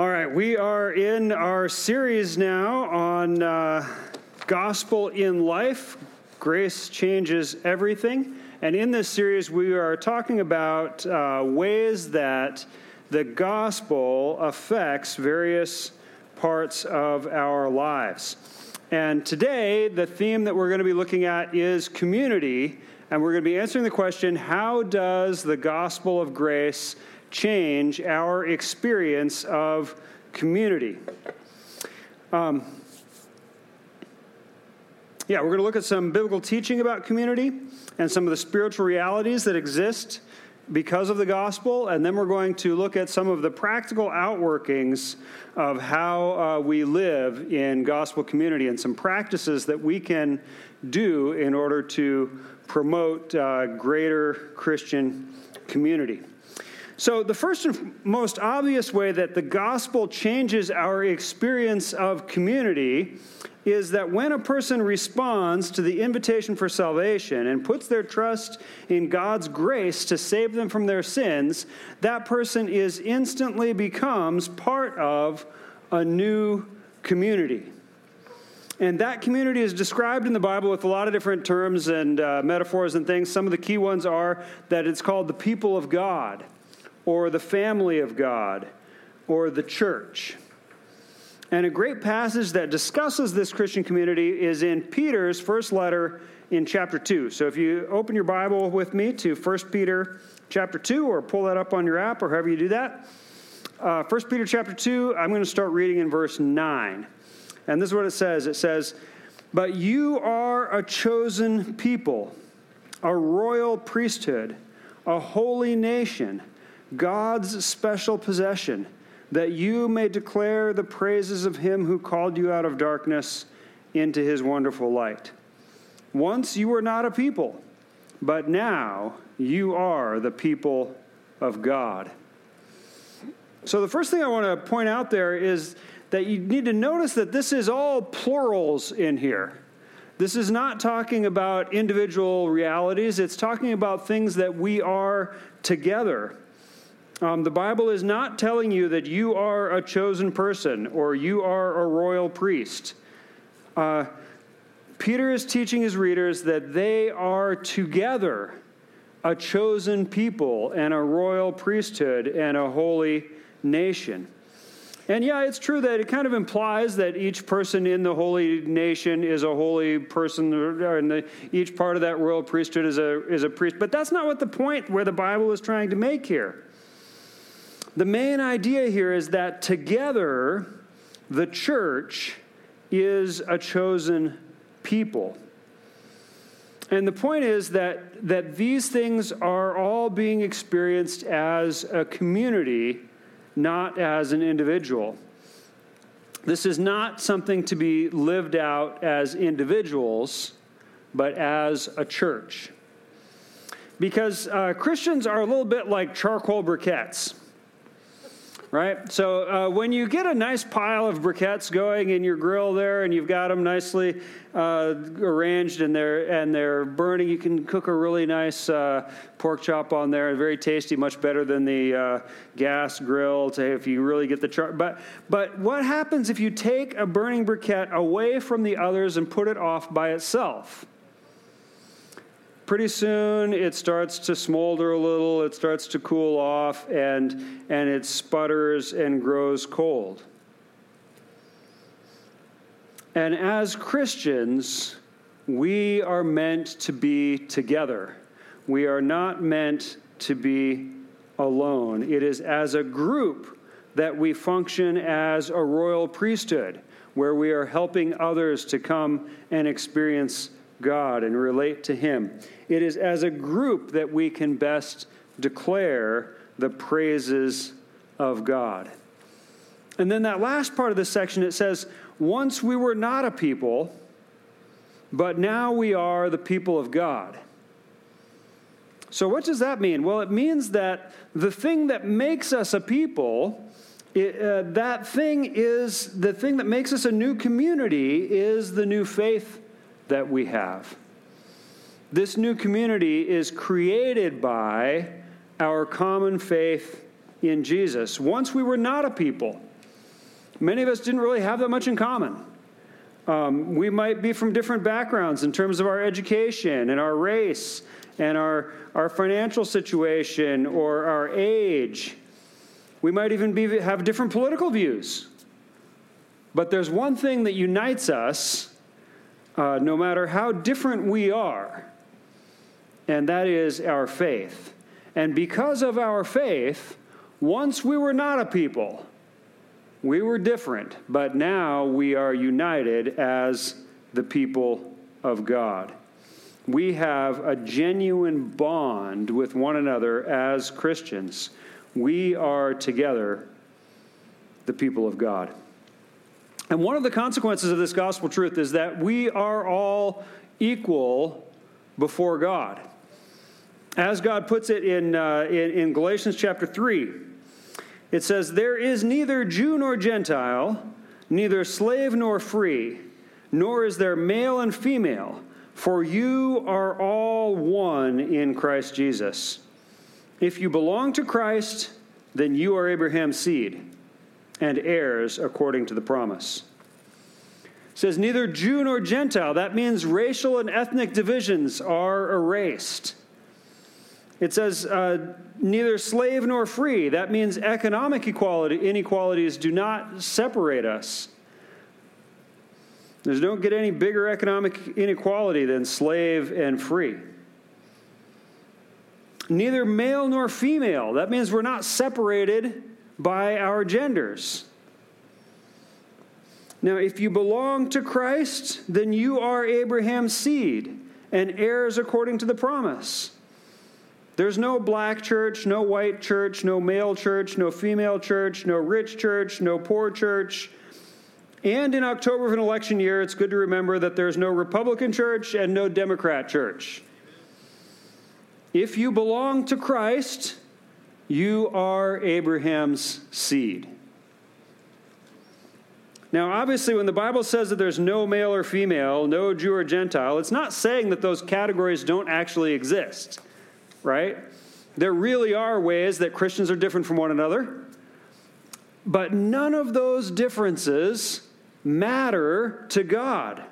All right, we are in our series now on uh, gospel in life. Grace changes everything. And in this series, we are talking about uh, ways that the gospel affects various parts of our lives. And today, the theme that we're going to be looking at is community. And we're going to be answering the question how does the gospel of grace change our experience of community. Um, yeah, we're going to look at some biblical teaching about community and some of the spiritual realities that exist because of the gospel, and then we're going to look at some of the practical outworkings of how uh, we live in gospel community and some practices that we can do in order to promote uh, greater Christian community. So, the first and most obvious way that the gospel changes our experience of community is that when a person responds to the invitation for salvation and puts their trust in God's grace to save them from their sins, that person is instantly becomes part of a new community. And that community is described in the Bible with a lot of different terms and uh, metaphors and things. Some of the key ones are that it's called the people of God or the family of God or the church. And a great passage that discusses this Christian community is in Peter's first letter in chapter 2. So if you open your Bible with me to 1 Peter chapter 2 or pull that up on your app or however you do that. Uh, 1 Peter chapter 2, I'm going to start reading in verse 9. And this is what it says it says, But you are a chosen people, a royal priesthood, a holy nation God's special possession, that you may declare the praises of him who called you out of darkness into his wonderful light. Once you were not a people, but now you are the people of God. So, the first thing I want to point out there is that you need to notice that this is all plurals in here. This is not talking about individual realities, it's talking about things that we are together. Um, the Bible is not telling you that you are a chosen person or you are a royal priest. Uh, Peter is teaching his readers that they are together a chosen people and a royal priesthood and a holy nation. And yeah, it's true that it kind of implies that each person in the holy nation is a holy person, and the, each part of that royal priesthood is a, is a priest. But that's not what the point where the Bible is trying to make here. The main idea here is that together, the church is a chosen people. And the point is that, that these things are all being experienced as a community, not as an individual. This is not something to be lived out as individuals, but as a church. Because uh, Christians are a little bit like charcoal briquettes right? So uh, when you get a nice pile of briquettes going in your grill there, and you've got them nicely uh, arranged and they're and they're burning, you can cook a really nice uh, pork chop on there, very tasty, much better than the uh, gas grill. To, if you really get the char. But but what happens if you take a burning briquette away from the others and put it off by itself? Pretty soon it starts to smolder a little, it starts to cool off, and, and it sputters and grows cold. And as Christians, we are meant to be together. We are not meant to be alone. It is as a group that we function as a royal priesthood, where we are helping others to come and experience God and relate to Him. It is as a group that we can best declare the praises of God. And then that last part of this section, it says, Once we were not a people, but now we are the people of God. So, what does that mean? Well, it means that the thing that makes us a people, it, uh, that thing is the thing that makes us a new community, is the new faith that we have. This new community is created by our common faith in Jesus. Once we were not a people, Many of us didn't really have that much in common. Um, we might be from different backgrounds in terms of our education and our race and our, our financial situation or our age. We might even be, have different political views. But there's one thing that unites us, uh, no matter how different we are, and that is our faith. And because of our faith, once we were not a people, we were different, but now we are united as the people of God. We have a genuine bond with one another as Christians. We are together the people of God. And one of the consequences of this gospel truth is that we are all equal before God. As God puts it in, uh, in, in Galatians chapter 3, it says, There is neither Jew nor Gentile, neither slave nor free, nor is there male and female, for you are all one in Christ Jesus. If you belong to Christ, then you are Abraham's seed and heirs according to the promise. It says neither Jew nor Gentile. That means racial and ethnic divisions are erased. It says uh, neither slave nor free. That means economic equality, inequalities do not separate us. There's don't get any bigger economic inequality than slave and free. Neither male nor female. That means we're not separated by our genders. Now, if you belong to Christ, then you are Abraham's seed and heirs according to the promise. There's no black church, no white church, no male church, no female church, no rich church, no poor church. And in October of an election year, it's good to remember that there's no Republican church and no Democrat church. If you belong to Christ, you are Abraham's seed. Now, obviously, when the Bible says that there's no male or female, no Jew or Gentile, it's not saying that those categories don't actually exist right? There really are ways that Christians are different from one another, but none of those differences matter to God.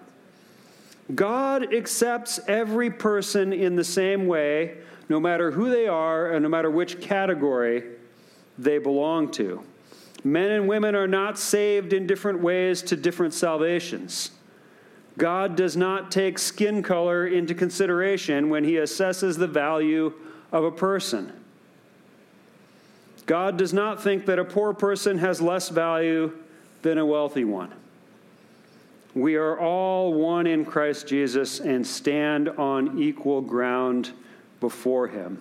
God accepts every person in the same way, no matter who they are and no matter which category they belong to. Men and women are not saved in different ways to different salvations. God does not take skin color into consideration when he assesses the value of a person. God does not think that a poor person has less value than a wealthy one. We are all one in Christ Jesus and stand on equal ground before Him.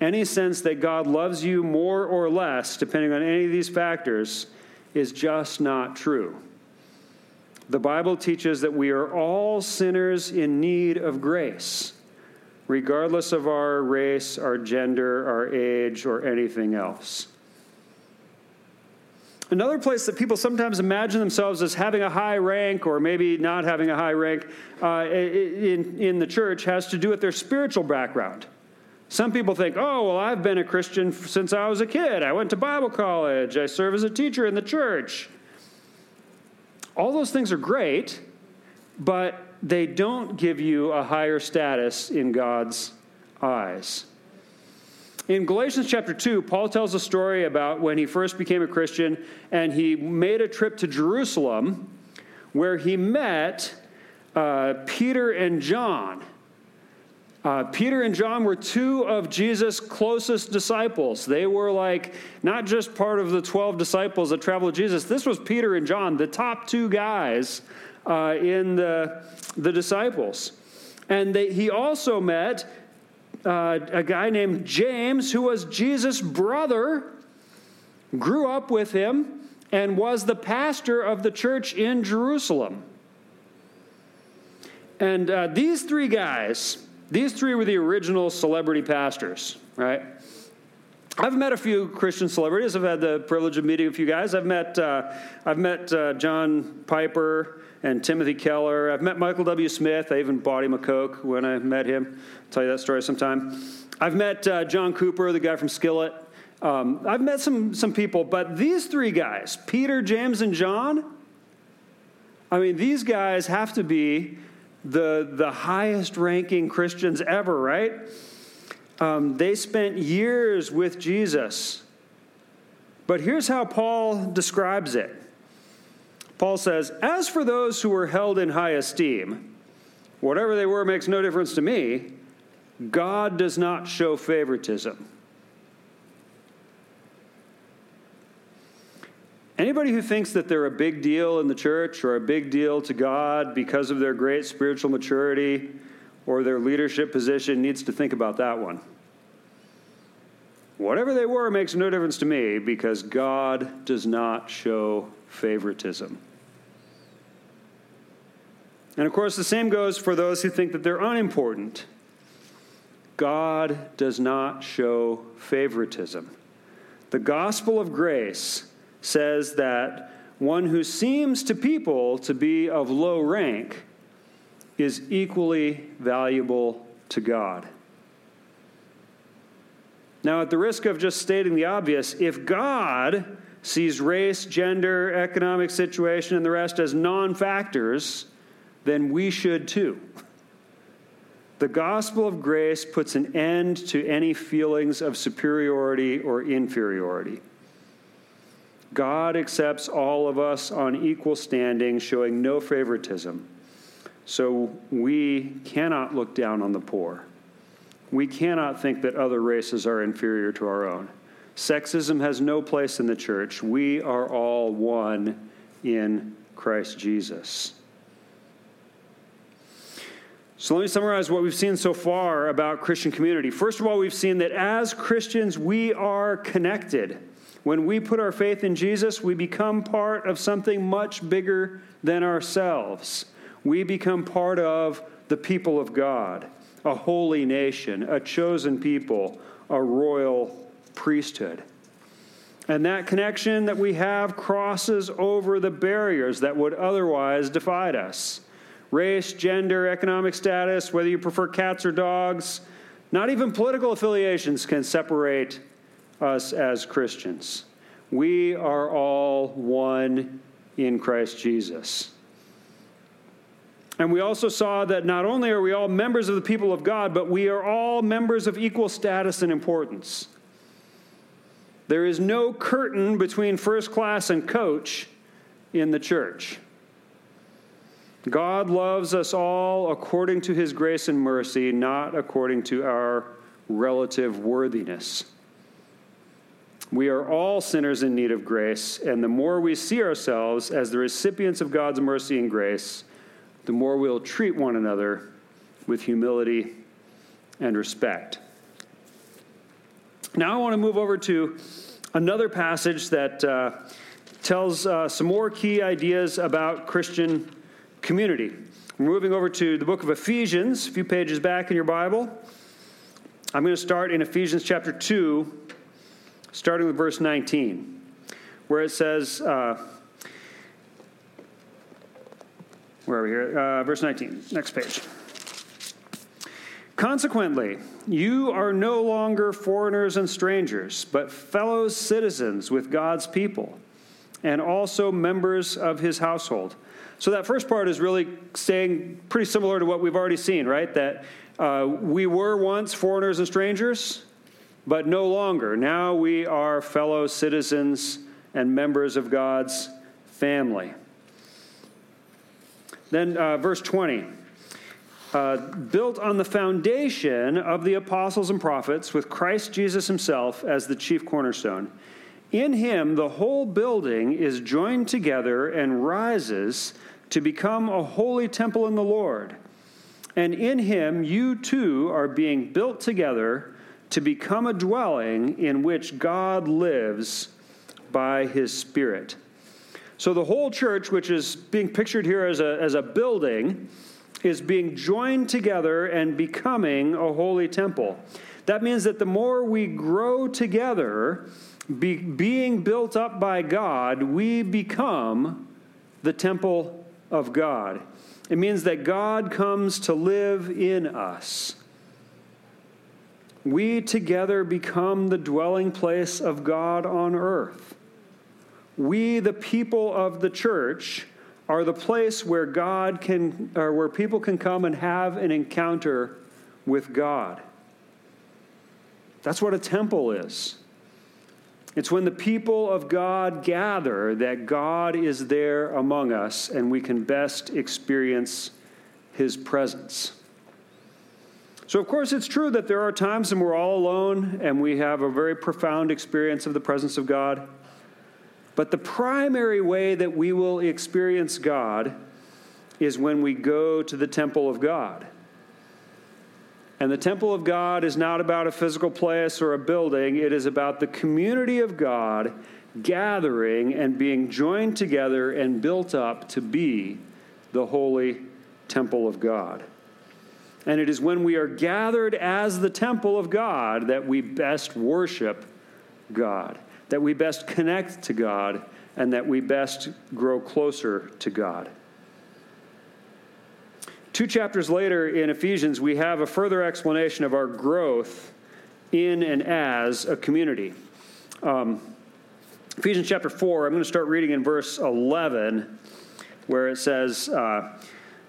Any sense that God loves you more or less, depending on any of these factors, is just not true. The Bible teaches that we are all sinners in need of grace, regardless of our race, our gender, our age, or anything else. Another place that people sometimes imagine themselves as having a high rank or maybe not having a high rank uh, in, in the church has to do with their spiritual background. Some people think, oh, well, I've been a Christian since I was a kid. I went to Bible college. I serve as a teacher in the church. All those things are great, but they don't give you a higher status in God's eyes. In Galatians chapter 2, Paul tells a story about when he first became a Christian and he made a trip to Jerusalem where he met uh, Peter and John. Uh, Peter and John were two of Jesus' closest disciples. They were like not just part of the 12 disciples that traveled with Jesus. This was Peter and John, the top two guys uh, in the, the disciples. And they, he also met uh, a guy named James, who was Jesus' brother, grew up with him, and was the pastor of the church in Jerusalem. And uh, these three guys, these three were the original celebrity pastors, right? I've met a few Christian celebrities. I've had the privilege of meeting a few guys. I've met, uh, I've met uh, John Piper and Timothy Keller. I've met Michael W. Smith. I even bought him a Coke when I met him. I'll tell you that story sometime. I've met uh, John Cooper, the guy from Skillet, Um, I've met some, some people, but these three guys, Peter, James, and John, I mean, these guys have to be the, the highest ranking Christians ever, right? Um, they spent years with Jesus. But here's how Paul describes it Paul says, As for those who were held in high esteem, whatever they were makes no difference to me. God does not show favoritism. Anybody who thinks that they're a big deal in the church or a big deal to God because of their great spiritual maturity or their leadership position needs to think about that one. Whatever they were makes no difference to me because God does not show favoritism. And of course, the same goes for those who think that they're unimportant. God does not show favoritism. The gospel of grace says that one who seems to people to be of low rank is equally valuable to God. Now, at the risk of just stating the obvious, if God sees race, gender, economic situation, and the rest as non factors, then we should too. The gospel of grace puts an end to any feelings of superiority or inferiority. God accepts all of us on equal standing, showing no favoritism. So we cannot look down on the poor. We cannot think that other races are inferior to our own. Sexism has no place in the church. We are all one in Christ Jesus. So let me summarize what we've seen so far about Christian community. First of all, we've seen that as Christians, we are connected. When we put our faith in Jesus, we become part of something much bigger than ourselves. We become part of the people of God, a holy nation, a chosen people, a royal priesthood. And that connection that we have crosses over the barriers that would otherwise divide us race, gender, economic status, whether you prefer cats or dogs, not even political affiliations can separate us as Christians. We are all one in Christ Jesus. And we also saw that not only are we all members of the people of God, but we are all members of equal status and importance. There is no curtain between first class and coach in the church. God loves us all according to his grace and mercy, not according to our relative worthiness. We are all sinners in need of grace, and the more we see ourselves as the recipients of God's mercy and grace, the more we'll treat one another with humility and respect. Now, I want to move over to another passage that uh, tells uh, some more key ideas about Christian community. We're moving over to the book of Ephesians, a few pages back in your Bible. I'm going to start in Ephesians chapter 2, starting with verse 19, where it says, uh, where are we here? Uh, verse 19, next page. Consequently, you are no longer foreigners and strangers, but fellow citizens with God's people, and also members of his household. So, that first part is really saying pretty similar to what we've already seen, right? That uh, we were once foreigners and strangers, but no longer. Now we are fellow citizens and members of God's family. Then, uh, verse 20. Uh, built on the foundation of the apostles and prophets, with Christ Jesus himself as the chief cornerstone. In him, the whole building is joined together and rises to become a holy temple in the Lord. And in him, you too are being built together to become a dwelling in which God lives by his Spirit. So the whole church, which is being pictured here as a, as a building, is being joined together and becoming a holy temple. That means that the more we grow together, be, being built up by God, we become the temple of God. It means that God comes to live in us. we together become the dwelling place of God on earth. We, the people of the church, are the place where God can, or where people can come and have an encounter with God. That's what a temple is. It's when the people of God gather that God is there among us and we can best experience his presence. So, of course, it's true that there are times when we're all alone and we have a very profound experience of the presence of God. But the primary way that we will experience God is when we go to the temple of God. And the temple of God is not about a physical place or a building, it is about the community of God gathering and being joined together and built up to be the holy temple of God. And it is when we are gathered as the temple of God that we best worship God, that we best connect to God, and that we best grow closer to God. Two chapters later in Ephesians, we have a further explanation of our growth in and as a community. Um, Ephesians chapter 4, I'm going to start reading in verse 11, where it says, uh,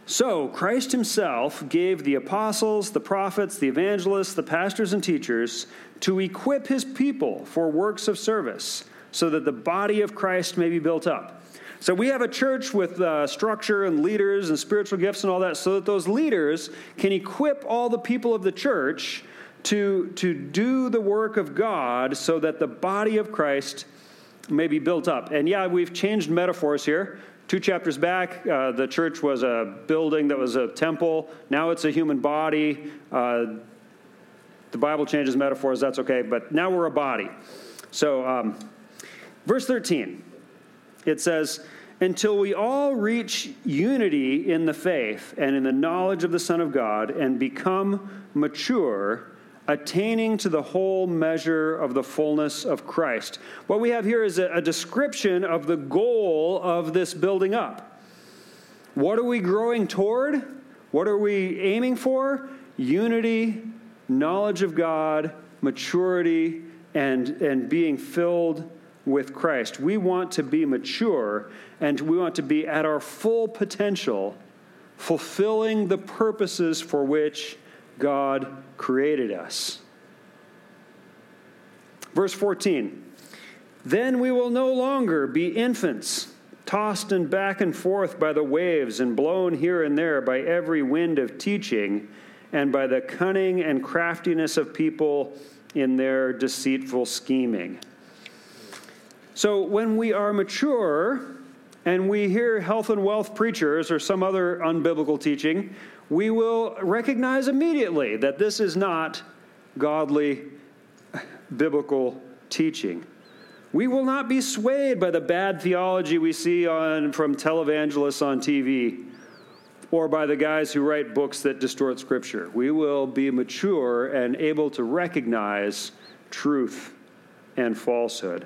so, Christ himself gave the apostles, the prophets, the evangelists, the pastors, and teachers to equip his people for works of service, so that the body of Christ may be built up. So, we have a church with uh, structure and leaders and spiritual gifts and all that, so that those leaders can equip all the people of the church to, to do the work of God so that the body of Christ may be built up. And yeah, we've changed metaphors here. Two chapters back, uh, the church was a building that was a temple. Now it's a human body. Uh, the Bible changes metaphors, that's okay, but now we're a body. So, um, verse 13, it says, Until we all reach unity in the faith and in the knowledge of the Son of God and become mature attaining to the whole measure of the fullness of Christ. What we have here is a, description of the goal of this building up. What are we growing toward? What are we aiming for? Unity, knowledge of God, maturity, and, and being filled with Christ. We want to be mature and we want to be at our full potential, fulfilling the purposes for which God created us. Verse 14 Then we will no longer be infants, tossed and back and forth by the waves and blown here and there by every wind of teaching and by the cunning and craftiness of people in their deceitful scheming. So when we are mature, and we hear health and wealth preachers or some other unbiblical teaching, we will recognize immediately that this is not godly biblical teaching. We will not be swayed by the bad theology we see on, from televangelists on TV or by the guys who write books that distort Scripture. We will be mature and able to recognize truth and falsehood.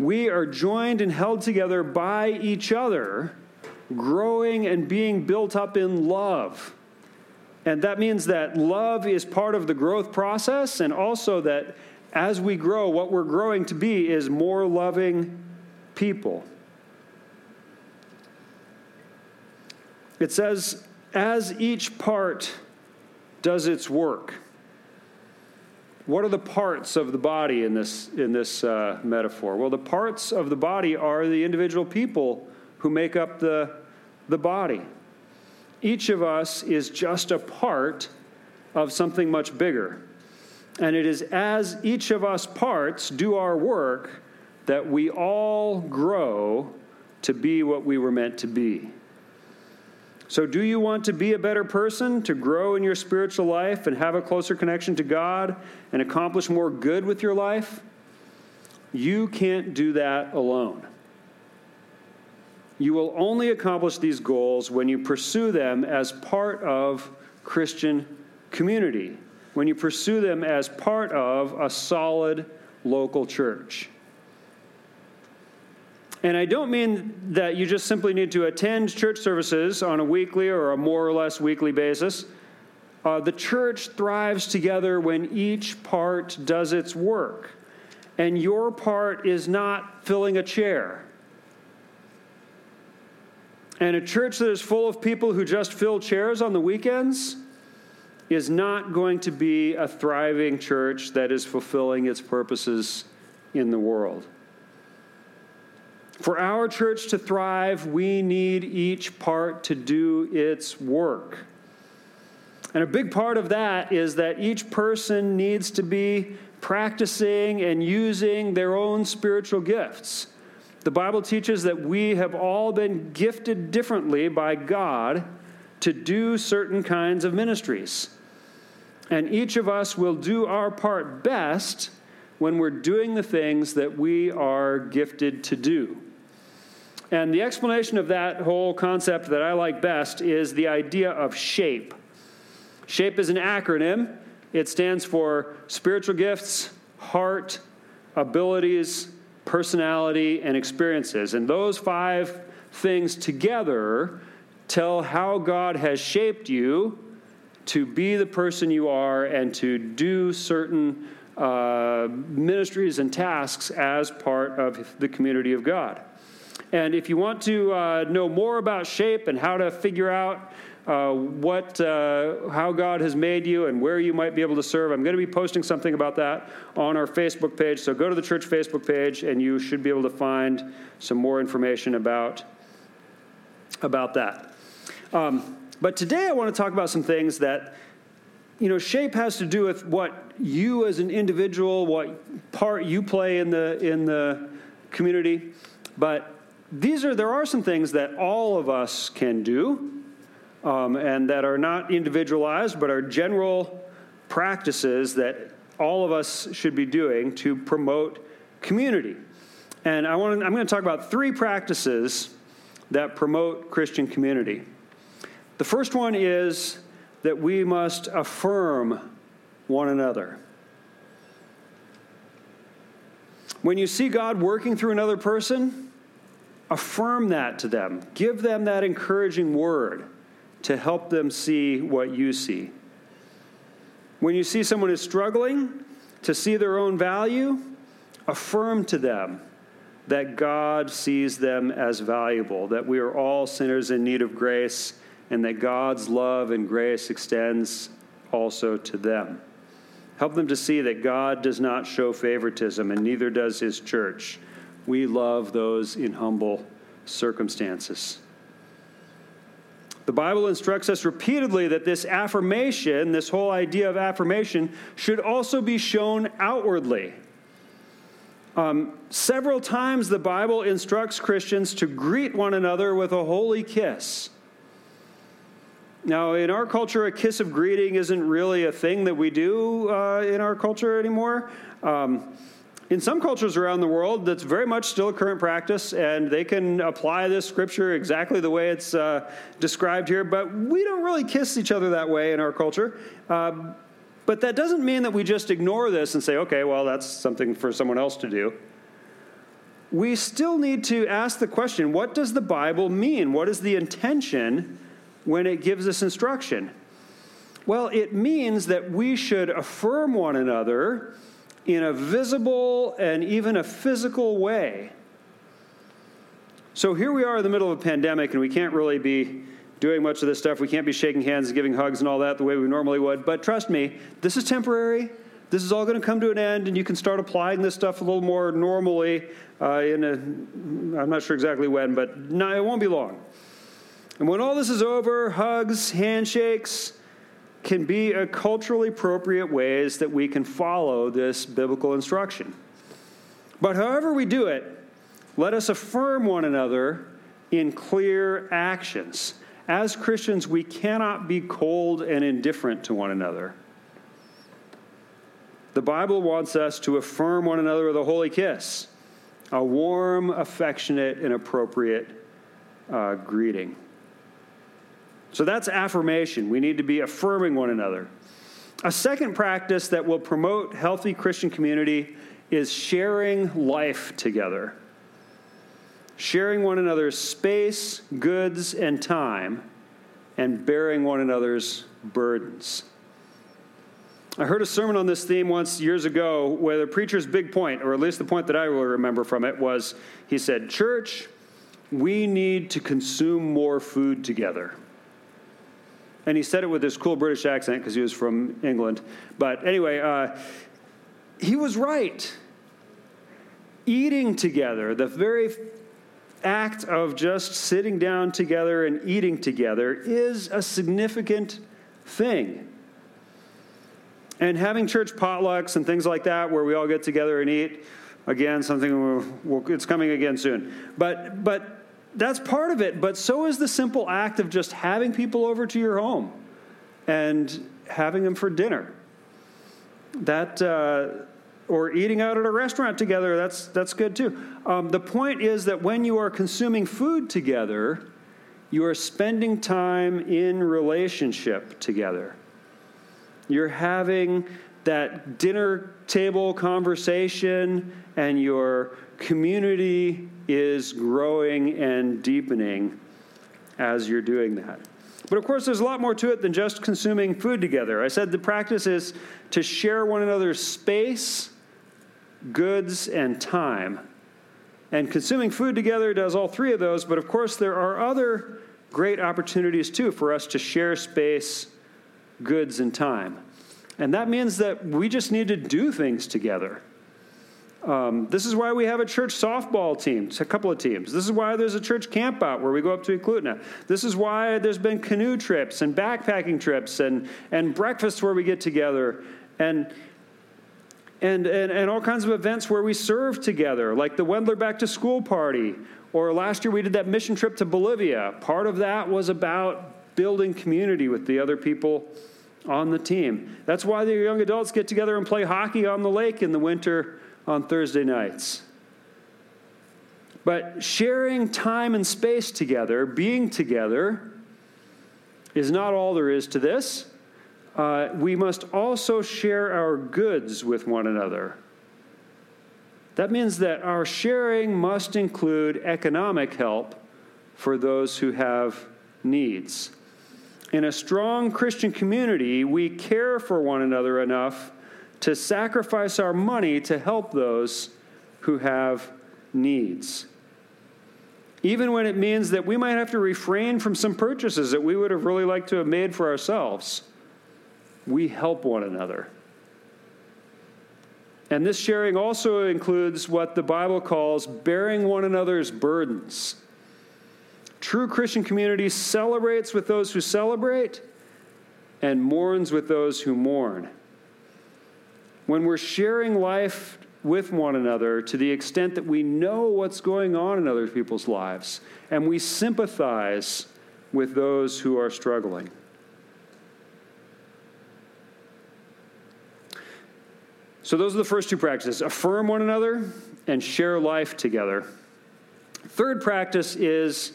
We are joined and held together by each other, growing and being built up in love. And that means that love is part of the growth process, and also that as we grow, what we're growing to be is more loving people. It says, as each part does its work. What are the parts of the body in this, in this uh, metaphor? Well, the parts of the body are the individual people who make up the, the body each of us is just a part of something much bigger. And it is as each of us parts do our work that we all grow to be what we were meant to be. So, do you want to be a better person, to grow in your spiritual life and have a closer connection to God and accomplish more good with your life? You can't do that alone. You will only accomplish these goals when you pursue them as part of Christian community, when you pursue them as part of a solid local church. And I don't mean that you just simply need to attend church services on a weekly or a more or less weekly basis. Uh, the church thrives together when each part does its work. And your part is not filling a chair. And a church that is full of people who just fill chairs on the weekends is not going to be a thriving church that is fulfilling its purposes in the world. For our church to thrive, we need each part to do its work. And a big part of that is that each person needs to be practicing and using their own spiritual gifts. The Bible teaches that we have all been gifted differently by God to do certain kinds of ministries. And each of us will do our part best when we're doing the things that we are gifted to do. And the explanation of that whole concept that I like best is the idea of shape. SHAPE is an acronym, it stands for spiritual gifts, heart, abilities, personality, and experiences. And those five things together tell how God has shaped you to be the person you are and to do certain uh, ministries and tasks as part of the community of God. And if you want to uh, know more about shape and how to figure out uh, what, uh, how God has made you and where you might be able to serve. I'm going to be posting something about that on our Facebook page. So go to the church Facebook page and you should be able to find some more information about, about that. Um, but today I want to talk about some things that, you know, shape has to do with what you as an individual, what part you play in the, in the community. But these are, there are some things that all of us can do um, and that are not individualized but are general practices that all of us should be doing to promote community. And I want I'm going to talk about three practices that promote Christian community. The first one is that we must affirm one another. When you see God working through another person, affirm that to them. Give them that encouraging word to help them see what you see. When you see someone is struggling to see their own value, affirm to them that God sees them as valuable, that we are all sinners in need of grace, and that God's love and grace extends also to them. Help them to see that God does not show favoritism, and neither does his church. We love those in humble circumstances. The Bible instructs us repeatedly that this affirmation, this whole idea of affirmation, should also be shown outwardly. Um, several times the Bible instructs Christians to greet one another with a holy kiss. Now, in our culture, a kiss of greeting isn't really a thing that we do uh, in our culture anymore. Um, in some cultures around the world, that's very much still a current practice, and they can apply this scripture exactly the way it's uh, described here. But we don't really kiss each other that way in our culture. Um, but that doesn't mean that we just ignore this and say, okay, well, that's something for someone else to do. We still need to ask the question what does the Bible mean? What is the intention when it gives us instruction? Well, it means that we should affirm one another in a visible and even a physical way. So here we are in the middle of a pandemic, and we can't really be doing much of this stuff. We can't be shaking hands and giving hugs and all that the way we normally would. But trust me, this is temporary. This is all going to come to an end, and you can start applying this stuff a little more normally. Uh, in a, I'm not sure exactly when, but no, it won't be long. And when all this is over, hugs, handshakes, can be a culturally appropriate ways that we can follow this biblical instruction. But however we do it, let us affirm one another in clear actions. As Christians, we cannot be cold and indifferent to one another. The Bible wants us to affirm one another with a holy kiss, a warm, affectionate, and appropriate uh, greeting. So that's affirmation. We need to be affirming one another. A second practice that will promote healthy Christian community is sharing life together. Sharing one another's space, goods, and time, and bearing one another's burdens. I heard a sermon on this theme once years ago where the preacher's big point, or at least the point that I will remember from it, was he said, Church, we need to consume more food together. And he said it with this cool British accent because he was from England. But anyway, uh, he was right. Eating together, the very act of just sitting down together and eating together, is a significant thing. And having church potlucks and things like that, where we all get together and eat, again, something we'll, we'll, it's coming again soon. But but that's part of it. But so is the simple act of just having people over to your home and having them for dinner. That. Uh, or eating out at a restaurant together, that's, that's good too. Um, the point is that when you are consuming food together, you are spending time in relationship together. You're having that dinner table conversation, and your community is growing and deepening as you're doing that. But of course, there's a lot more to it than just consuming food together. I said the practice is to share one another's space, goods, and time. And consuming food together does all three of those, but of course, there are other great opportunities too for us to share space, goods, and time. And that means that we just need to do things together. Um, this is why we have a church softball team, a couple of teams. This is why there's a church campout where we go up to Eklutna. This is why there's been canoe trips and backpacking trips and, and breakfasts where we get together and, and, and, and all kinds of events where we serve together, like the Wendler Back to School Party. Or last year we did that mission trip to Bolivia. Part of that was about building community with the other people on the team. That's why the young adults get together and play hockey on the lake in the winter on Thursday nights. But sharing time and space together, being together, is not all there is to this. Uh, we must also share our goods with one another. That means that our sharing must include economic help for those who have needs. In a strong Christian community, we care for one another enough to sacrifice our money to help those who have needs. Even when it means that we might have to refrain from some purchases that we would have really liked to have made for ourselves, we help one another. And this sharing also includes what the Bible calls bearing one another's burdens. True Christian community celebrates with those who celebrate and mourns with those who mourn. When we're sharing life with one another to the extent that we know what's going on in other people's lives and we sympathize with those who are struggling. So, those are the first two practices affirm one another and share life together. Third practice is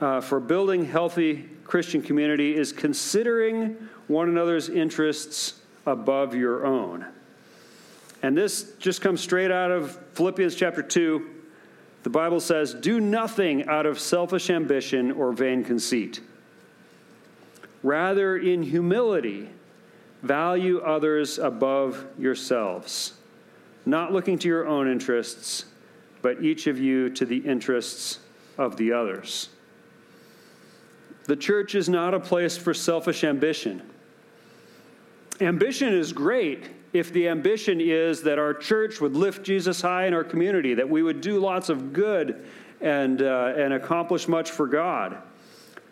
uh, for building healthy Christian community is considering one another's interests above your own. And this just comes straight out of Philippians chapter 2. The Bible says, Do nothing out of selfish ambition or vain conceit. Rather, in humility, value others above yourselves, not looking to your own interests, but each of you to the interests of the others. The church is not a place for selfish ambition. Ambition is great if the ambition is that our church would lift Jesus high in our community, that we would do lots of good and, uh, and accomplish much for God.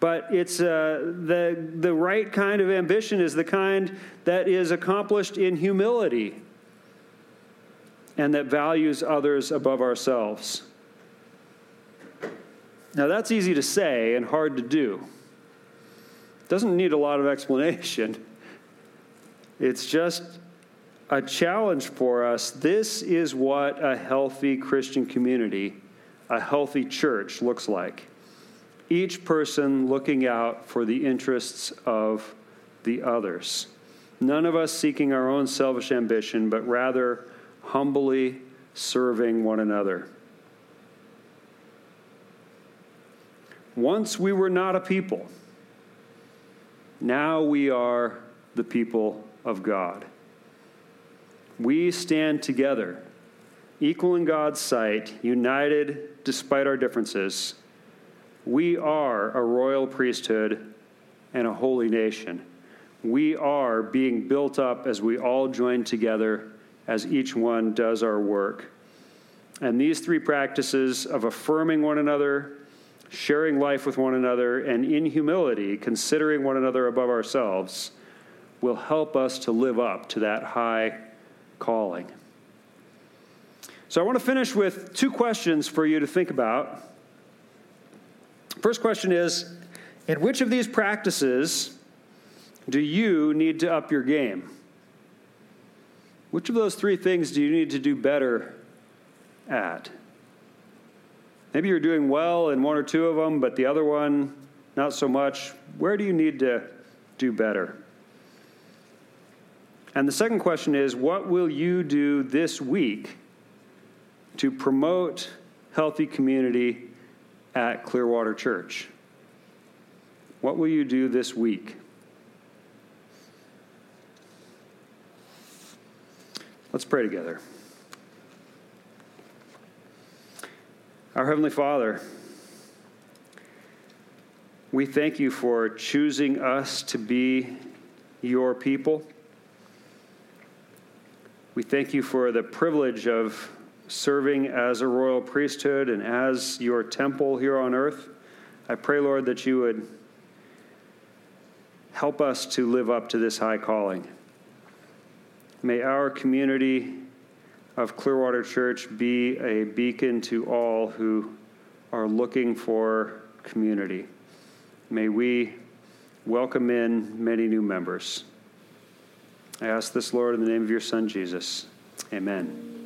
But it's uh, the, the right kind of ambition is the kind that is accomplished in humility and that values others above ourselves. Now, that's easy to say and hard to do. Doesn't need a lot of explanation. It's just a challenge for us. This is what a healthy Christian community, a healthy church looks like. Each person looking out for the interests of the others. None of us seeking our own selfish ambition, but rather humbly serving one another. Once we were not a people, now we are the people of God. We stand together, equal in God's sight, united despite our differences. We are a royal priesthood and a holy nation. We are being built up as we all join together, as each one does our work. And these three practices of affirming one another, sharing life with one another, and in humility, considering one another above ourselves, will help us to live up to that high calling. So, I want to finish with two questions for you to think about. First question is In which of these practices do you need to up your game? Which of those three things do you need to do better at? Maybe you're doing well in one or two of them, but the other one, not so much. Where do you need to do better? And the second question is what will you do this week to promote healthy community at Clearwater Church? What will you do this week? Let's pray together. Our Heavenly Father, we thank you for choosing us to be your people. We thank you for the privilege of serving as a royal priesthood and as your temple here on earth. I pray, Lord, that you would help us to live up to this high calling. May our community of Clearwater Church be a beacon to all who are looking for community. May we welcome in many new members. I ask this, Lord, in the name of your Son, Jesus. Amen.